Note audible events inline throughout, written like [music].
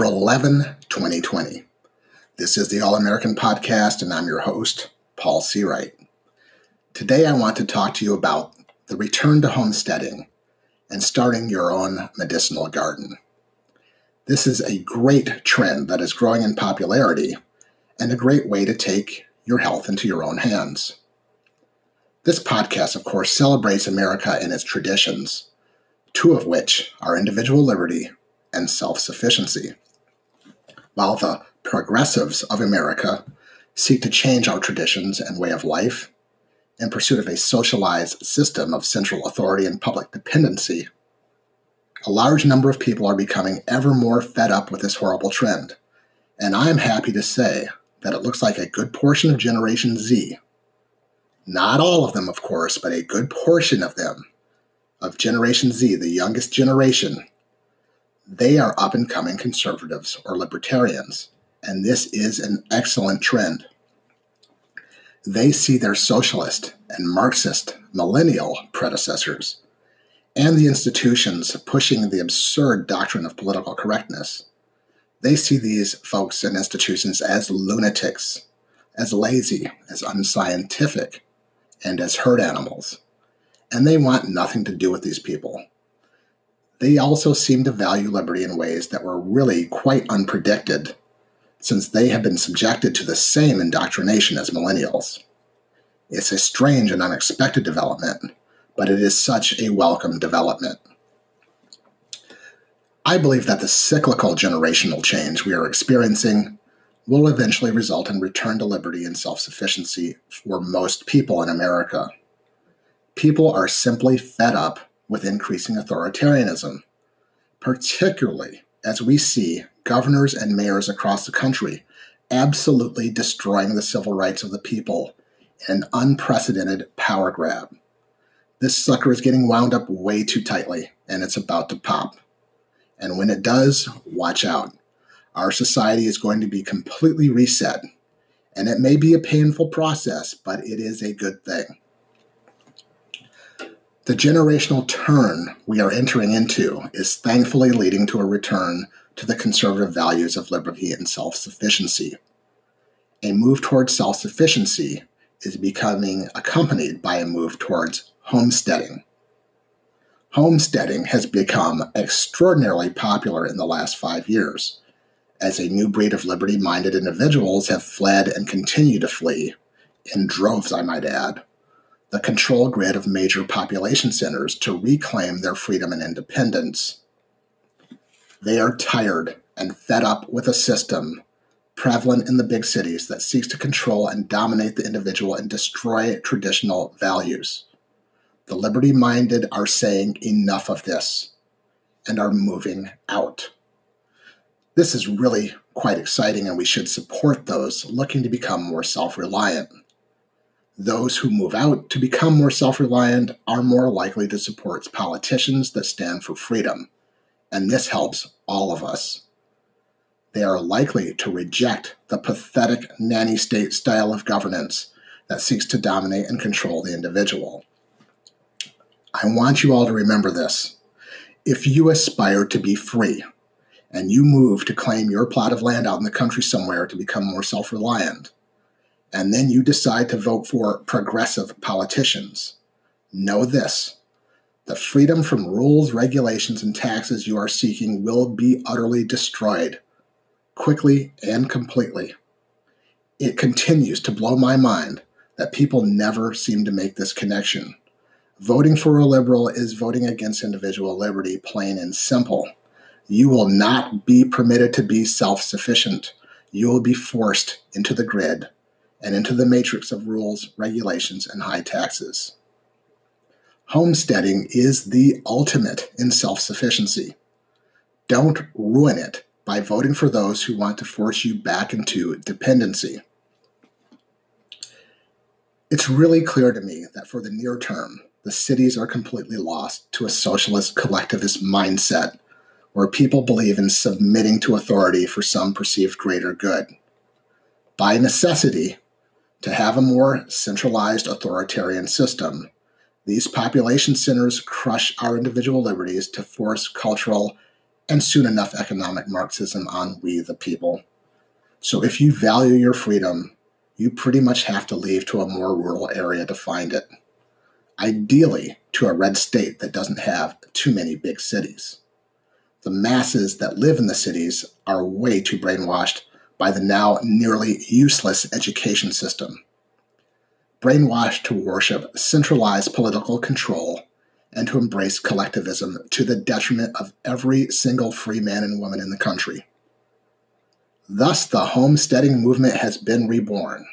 April 11, 2020. This is the All American Podcast, and I'm your host, Paul Seawright. Today, I want to talk to you about the return to homesteading and starting your own medicinal garden. This is a great trend that is growing in popularity and a great way to take your health into your own hands. This podcast, of course, celebrates America and its traditions, two of which are individual liberty and self sufficiency. While the progressives of America seek to change our traditions and way of life in pursuit of a socialized system of central authority and public dependency, a large number of people are becoming ever more fed up with this horrible trend. And I'm happy to say that it looks like a good portion of Generation Z, not all of them, of course, but a good portion of them, of Generation Z, the youngest generation, they are up and coming conservatives or libertarians, and this is an excellent trend. They see their socialist and Marxist millennial predecessors and the institutions pushing the absurd doctrine of political correctness. They see these folks and institutions as lunatics, as lazy, as unscientific, and as herd animals. And they want nothing to do with these people. They also seem to value liberty in ways that were really quite unpredicted, since they have been subjected to the same indoctrination as millennials. It's a strange and unexpected development, but it is such a welcome development. I believe that the cyclical generational change we are experiencing will eventually result in return to liberty and self sufficiency for most people in America. People are simply fed up with increasing authoritarianism, particularly as we see governors and mayors across the country absolutely destroying the civil rights of the people in an unprecedented power grab. This sucker is getting wound up way too tightly, and it's about to pop. And when it does, watch out. Our society is going to be completely reset. And it may be a painful process, but it is a good thing. The generational turn we are entering into is thankfully leading to a return to the conservative values of liberty and self sufficiency. A move towards self sufficiency is becoming accompanied by a move towards homesteading. Homesteading has become extraordinarily popular in the last five years, as a new breed of liberty minded individuals have fled and continue to flee, in droves, I might add, the control grid of major population centers to reclaim their freedom and independence. They are tired and fed up with a system prevalent in the big cities that seeks to control and dominate the individual and destroy traditional values. The liberty minded are saying enough of this and are moving out. This is really quite exciting, and we should support those looking to become more self reliant. Those who move out to become more self reliant are more likely to support politicians that stand for freedom, and this helps all of us. They are likely to reject the pathetic nanny state style of governance that seeks to dominate and control the individual. I want you all to remember this. If you aspire to be free and you move to claim your plot of land out in the country somewhere to become more self reliant, and then you decide to vote for progressive politicians, know this the freedom from rules, regulations, and taxes you are seeking will be utterly destroyed, quickly and completely. It continues to blow my mind that people never seem to make this connection. Voting for a liberal is voting against individual liberty, plain and simple. You will not be permitted to be self sufficient. You will be forced into the grid and into the matrix of rules, regulations, and high taxes. Homesteading is the ultimate in self sufficiency. Don't ruin it by voting for those who want to force you back into dependency. It's really clear to me that for the near term, the cities are completely lost to a socialist collectivist mindset where people believe in submitting to authority for some perceived greater good. By necessity, to have a more centralized authoritarian system, these population centers crush our individual liberties to force cultural and soon enough economic Marxism on we the people. So if you value your freedom, you pretty much have to leave to a more rural area to find it. Ideally, to a red state that doesn't have too many big cities. The masses that live in the cities are way too brainwashed by the now nearly useless education system. Brainwashed to worship centralized political control and to embrace collectivism to the detriment of every single free man and woman in the country. Thus, the homesteading movement has been reborn.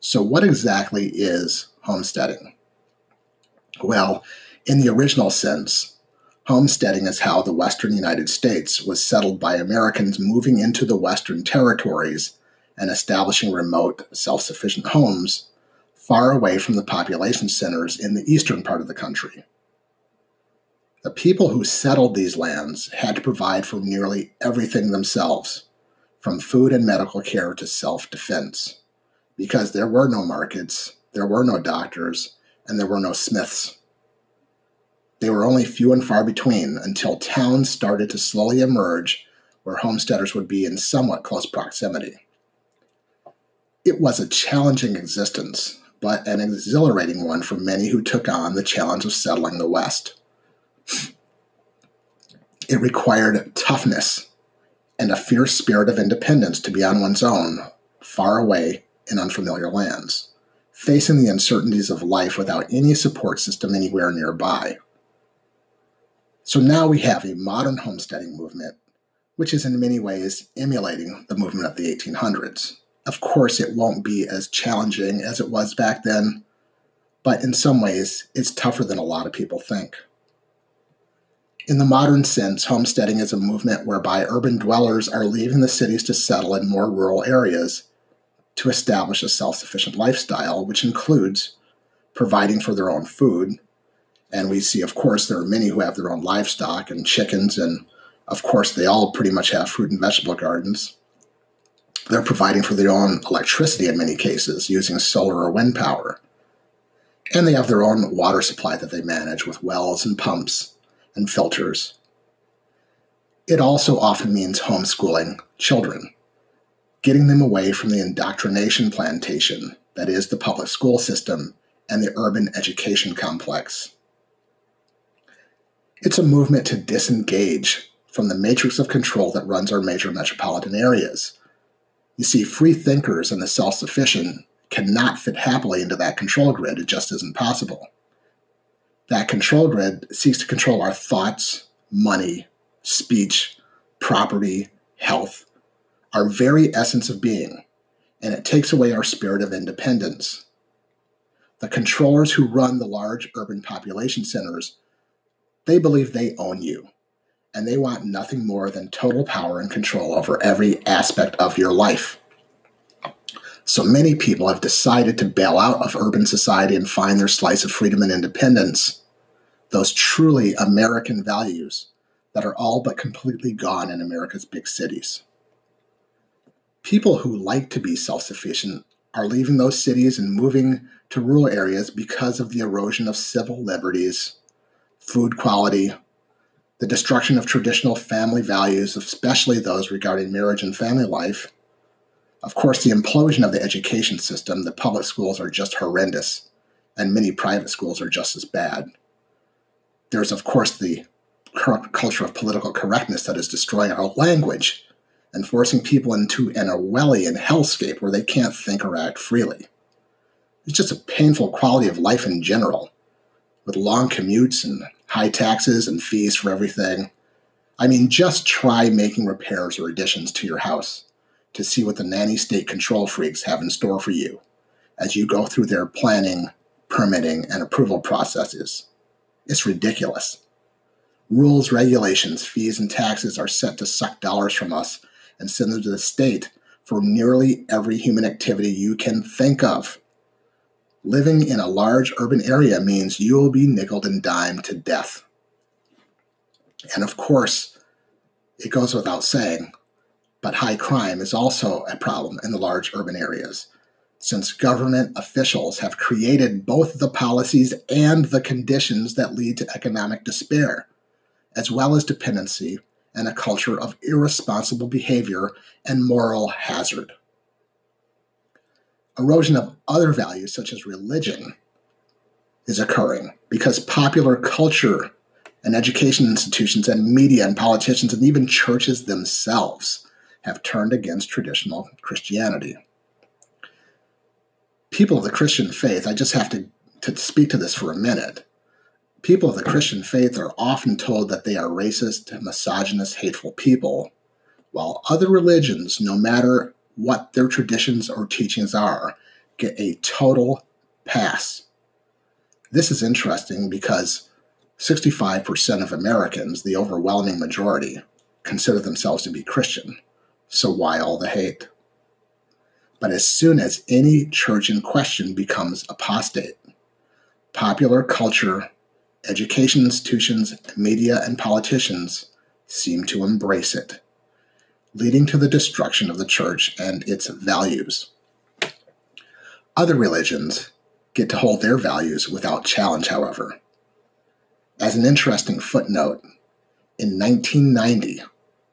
So, what exactly is homesteading? Well, in the original sense, homesteading is how the Western United States was settled by Americans moving into the Western territories and establishing remote, self sufficient homes far away from the population centers in the eastern part of the country. The people who settled these lands had to provide for nearly everything themselves, from food and medical care to self defense, because there were no markets, there were no doctors, and there were no smiths. They were only few and far between until towns started to slowly emerge where homesteaders would be in somewhat close proximity. It was a challenging existence, but an exhilarating one for many who took on the challenge of settling the West. It required toughness and a fierce spirit of independence to be on one's own, far away in unfamiliar lands, facing the uncertainties of life without any support system anywhere nearby. So now we have a modern homesteading movement, which is in many ways emulating the movement of the 1800s. Of course, it won't be as challenging as it was back then, but in some ways, it's tougher than a lot of people think. In the modern sense, homesteading is a movement whereby urban dwellers are leaving the cities to settle in more rural areas to establish a self sufficient lifestyle, which includes providing for their own food. And we see, of course, there are many who have their own livestock and chickens, and of course, they all pretty much have fruit and vegetable gardens. They're providing for their own electricity in many cases using solar or wind power. And they have their own water supply that they manage with wells and pumps and filters. It also often means homeschooling children, getting them away from the indoctrination plantation that is the public school system and the urban education complex. It's a movement to disengage from the matrix of control that runs our major metropolitan areas you see, free thinkers and the self sufficient cannot fit happily into that control grid. It just isn't possible. That control grid seeks to control our thoughts, money, speech, property, health, our very essence of being, and it takes away our spirit of independence. The controllers who run the large urban population centers, they believe they own you and they want nothing more than total power and control over every aspect of your life. So many people have decided to bail out of urban society and find their slice of freedom and independence, those truly American values that are all but completely gone in America's big cities. People who like to be self sufficient are leaving those cities and moving to rural areas because of the erosion of civil liberties, food quality, the destruction of traditional family values, especially those regarding marriage and family life. Of course, the implosion of the education system, the public schools are just horrendous, and many private schools are just as bad. There's, of course, the culture of political correctness that is destroying our language and forcing people into an Orwellian hellscape where they can't think or act freely. It's just a painful quality of life in general, with long commutes and high taxes and fees for everything. I mean, just try making repairs or additions to your house to see what the nanny state control freaks have in store for you as you go through their planning, permitting, and approval processes. It's ridiculous. Rules, regulations, fees, and taxes are set to suck dollars from us and send them to the state for nearly every human activity you can think of. Living in a large urban area means you will be nickled and dimed to death. And of course, it goes without saying, but high crime is also a problem in the large urban areas, since government officials have created both the policies and the conditions that lead to economic despair as well as dependency and a culture of irresponsible behavior and moral hazard. Erosion of other values, such as religion, is occurring because popular culture and education institutions and media and politicians and even churches themselves have turned against traditional Christianity. People of the Christian faith, I just have to, to speak to this for a minute. People of the Christian faith are often told that they are racist, misogynist, hateful people, while other religions, no matter what their traditions or teachings are, get a total pass. This is interesting because 65% of Americans, the overwhelming majority, consider themselves to be Christian. So why all the hate? But as soon as any church in question becomes apostate, popular culture education institutions, media, and politicians seem to embrace it, leading to the destruction of the church and its values. Other religions get to hold their values without challenge, however. As an interesting footnote, in 1990,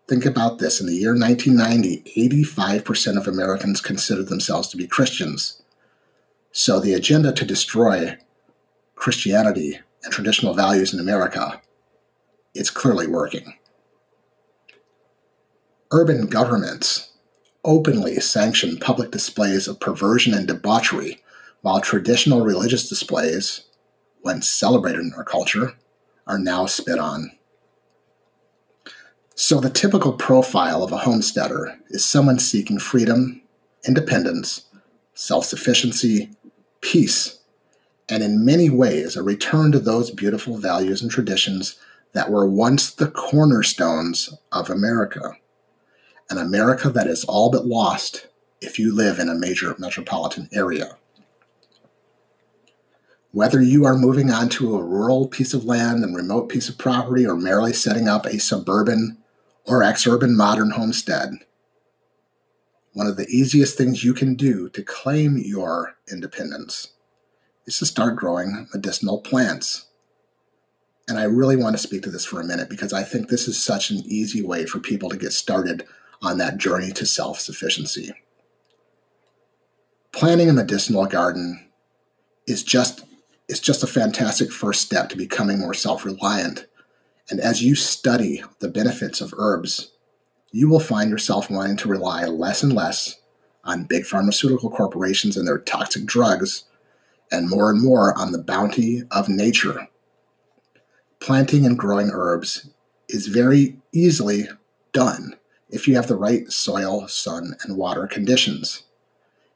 think about this in the year 1990, 85% of Americans considered themselves to be Christians. So the agenda to destroy Christianity and traditional values in America, it's clearly working. Urban governments openly sanction public displays of perversion and debauchery, while traditional religious displays, when celebrated in our culture, are now spit on. So, the typical profile of a homesteader is someone seeking freedom, independence, self sufficiency, peace, and in many ways a return to those beautiful values and traditions that were once the cornerstones of America. An America that is all but lost if you live in a major metropolitan area. Whether you are moving onto a rural piece of land and remote piece of property or merely setting up a suburban or exurban modern homestead, one of the easiest things you can do to claim your independence is to start growing medicinal plants. And I really want to speak to this for a minute because I think this is such an easy way for people to get started on that journey to self sufficiency. Planting a medicinal garden is just, is just a fantastic first step to becoming more self reliant. And as you study the benefits of herbs, you will find yourself wanting to rely less and less on big pharmaceutical corporations and their toxic drugs and more and more on the bounty of nature. Planting and growing herbs is very easily done if you have the right soil, sun, and water conditions.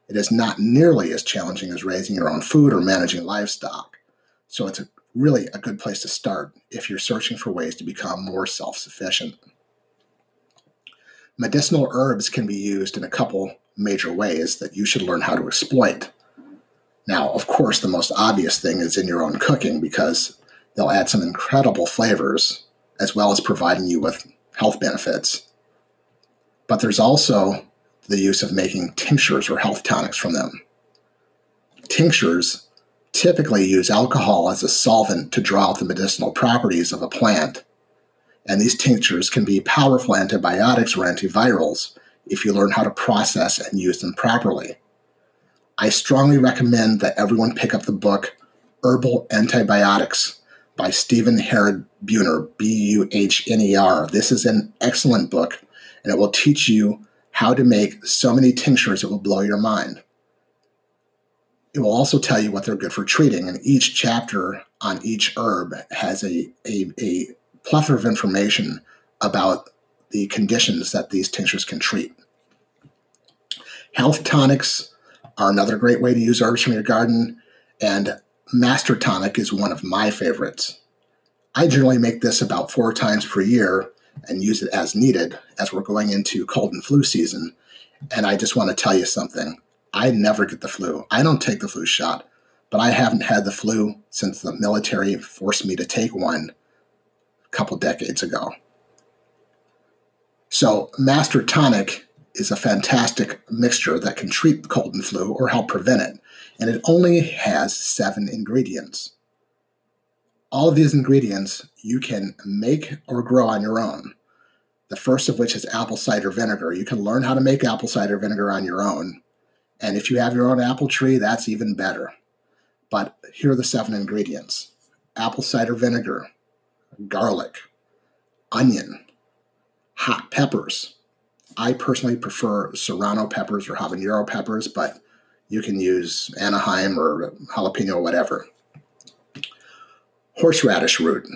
It is not nearly as challenging as raising your own food or managing livestock, so it's a, really a good place to start if you're searching for ways to become more self sufficient. Medicinal herbs can be used in a couple major ways that you should learn how to exploit. Now, of course, the most obvious thing is in your own cooking because they'll add some incredible flavors as well as providing you with health benefits. But there's also the use of making tinctures or health tonics from them. Tinctures typically use alcohol as a solvent to draw out the medicinal properties of a plant, and these tinctures can be powerful antibiotics or antivirals if you learn how to process and use them properly. I strongly recommend that everyone pick up the book Herbal Antibiotics by Stephen Harrod Buhner, B U H N E R. This is an excellent book, and it will teach you how to make so many tinctures it will blow your mind. It will also tell you what they're good for treating, and each chapter on each herb has a, a, a plethora of information about the conditions that these tinctures can treat. Health tonics are another great way to use herbs from your garden. And Master Tonic is one of my favorites. I generally make this about four times per year and use it as needed as we're going into cold and flu season. And I just want to tell you something. I never get the flu. I don't take the flu shot, but I haven't had the flu since the military forced me to take one a couple decades ago. So, Master Tonic is a fantastic mixture that can treat cold and flu or help prevent it, and it only has seven ingredients. All of these ingredients you can make or grow on your own. The first of which is apple cider vinegar. You can learn how to make apple cider vinegar on your own. And if you have your own apple tree, that's even better. But here are the seven ingredients apple cider vinegar, garlic, onion, hot peppers. I personally prefer serrano peppers or habanero peppers, but you can use Anaheim or jalapeno, or whatever. Horseradish root,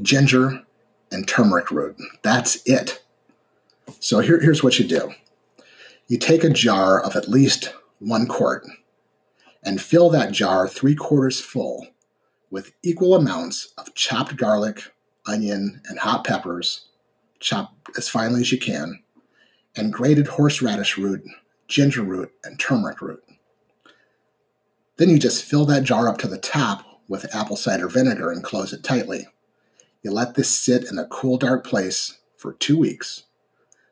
ginger, and turmeric root. That's it. So here, here's what you do you take a jar of at least one quart and fill that jar three quarters full with equal amounts of chopped garlic, onion, and hot peppers, chopped as finely as you can, and grated horseradish root, ginger root, and turmeric root. Then you just fill that jar up to the top with apple cider vinegar and close it tightly. You let this sit in a cool, dark place for two weeks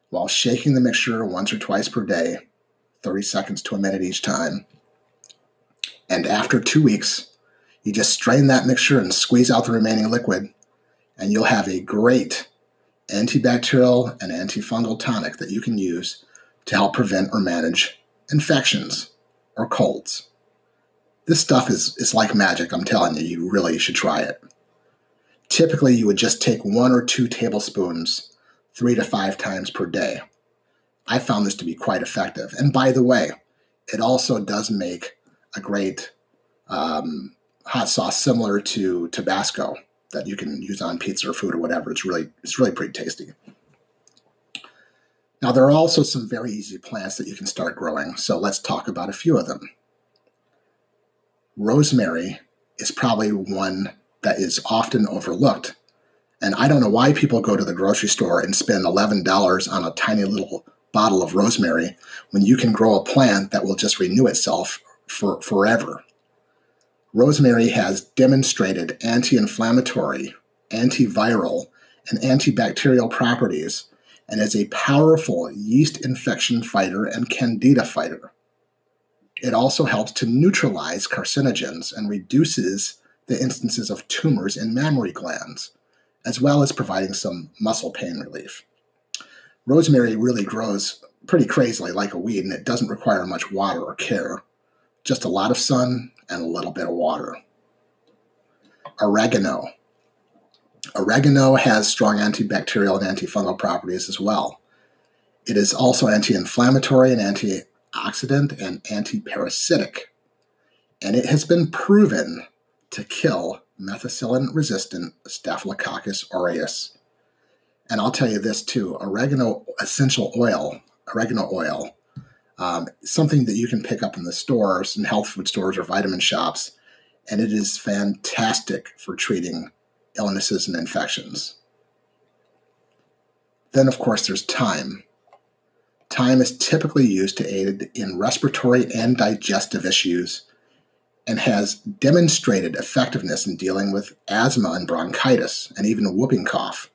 while shaking the mixture once or twice per day, 30 seconds to a minute each time. And after two weeks, you just strain that mixture and squeeze out the remaining liquid, and you'll have a great antibacterial and antifungal tonic that you can use to help prevent or manage infections or colds. This stuff is, is like magic, I'm telling you, you really should try it. Typically, you would just take one or two tablespoons three to five times per day. I found this to be quite effective. And by the way, it also does make a great um, hot sauce similar to Tabasco that you can use on pizza or food or whatever. It's really it's really pretty tasty. Now there are also some very easy plants that you can start growing. So let's talk about a few of them. Rosemary is probably one that is often overlooked. And I don't know why people go to the grocery store and spend $11 on a tiny little bottle of rosemary when you can grow a plant that will just renew itself for forever. Rosemary has demonstrated anti inflammatory, antiviral, and antibacterial properties and is a powerful yeast infection fighter and candida fighter. It also helps to neutralize carcinogens and reduces the instances of tumors in mammary glands, as well as providing some muscle pain relief. Rosemary really grows pretty crazily like a weed and it doesn't require much water or care, just a lot of sun and a little bit of water. Oregano. Oregano has strong antibacterial and antifungal properties as well. It is also anti inflammatory and antioxidant and antiparasitic. And it has been proven to kill methicillin resistant Staphylococcus aureus. And I'll tell you this too oregano essential oil, oregano oil, um, something that you can pick up in the stores and health food stores or vitamin shops. And it is fantastic for treating illnesses and infections. Then, of course, there's thyme. Thyme is typically used to aid in respiratory and digestive issues and has demonstrated effectiveness in dealing with asthma and bronchitis and even whooping cough.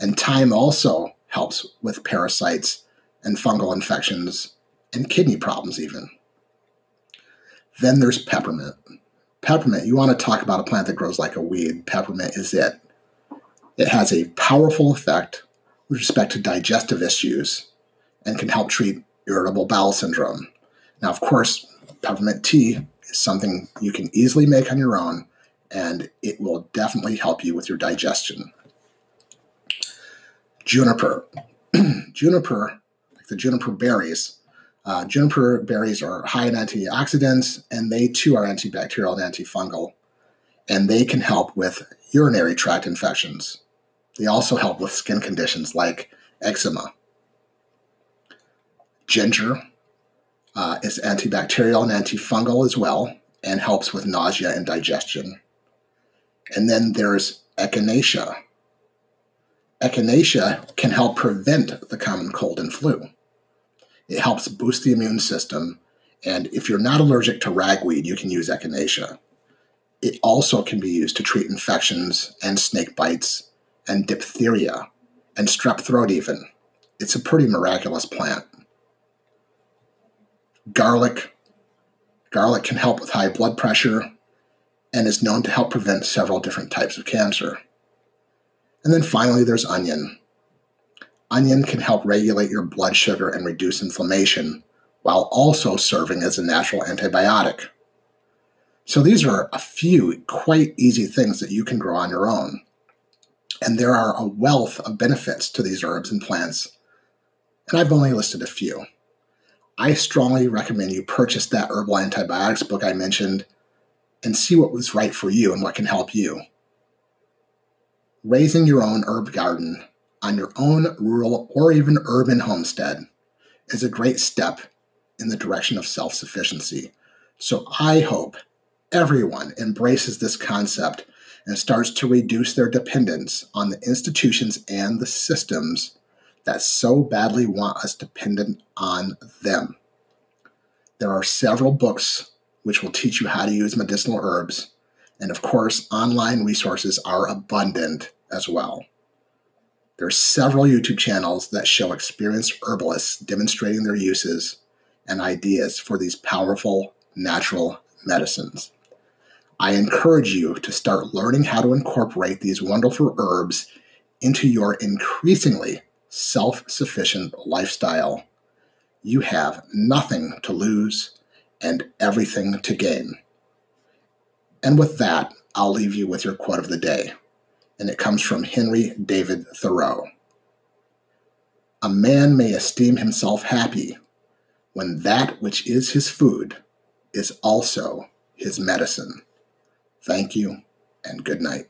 And thyme also helps with parasites and fungal infections and kidney problems, even. Then there's peppermint. Peppermint, you want to talk about a plant that grows like a weed, peppermint is it. It has a powerful effect with respect to digestive issues and can help treat irritable bowel syndrome. Now, of course, peppermint tea is something you can easily make on your own, and it will definitely help you with your digestion. Juniper. [clears throat] juniper, like the juniper berries, uh, juniper berries are high in antioxidants, and they too are antibacterial and antifungal, and they can help with urinary tract infections. They also help with skin conditions like eczema. Ginger uh, is antibacterial and antifungal as well, and helps with nausea and digestion. And then there's echinacea. Echinacea can help prevent the common cold and flu. It helps boost the immune system, and if you're not allergic to ragweed, you can use echinacea. It also can be used to treat infections and snake bites and diphtheria and strep throat, even. It's a pretty miraculous plant garlic. Garlic can help with high blood pressure and is known to help prevent several different types of cancer. And then finally, there's onion. Onion can help regulate your blood sugar and reduce inflammation while also serving as a natural antibiotic. So these are a few quite easy things that you can grow on your own. And there are a wealth of benefits to these herbs and plants. And I've only listed a few. I strongly recommend you purchase that herbal antibiotics book I mentioned and see what was right for you and what can help you. Raising your own herb garden on your own rural or even urban homestead is a great step in the direction of self sufficiency. So I hope everyone embraces this concept and starts to reduce their dependence on the institutions and the systems that so badly want us dependent on them. There are several books which will teach you how to use medicinal herbs, and of course, online resources are abundant as well. There are several YouTube channels that show experienced herbalists demonstrating their uses and ideas for these powerful natural medicines. I encourage you to start learning how to incorporate these wonderful herbs into your increasingly self sufficient lifestyle. You have nothing to lose and everything to gain. And with that, I'll leave you with your quote of the day, and it comes from Henry David Thoreau. A man may esteem himself happy when that which is his food is also his medicine. Thank you and good night.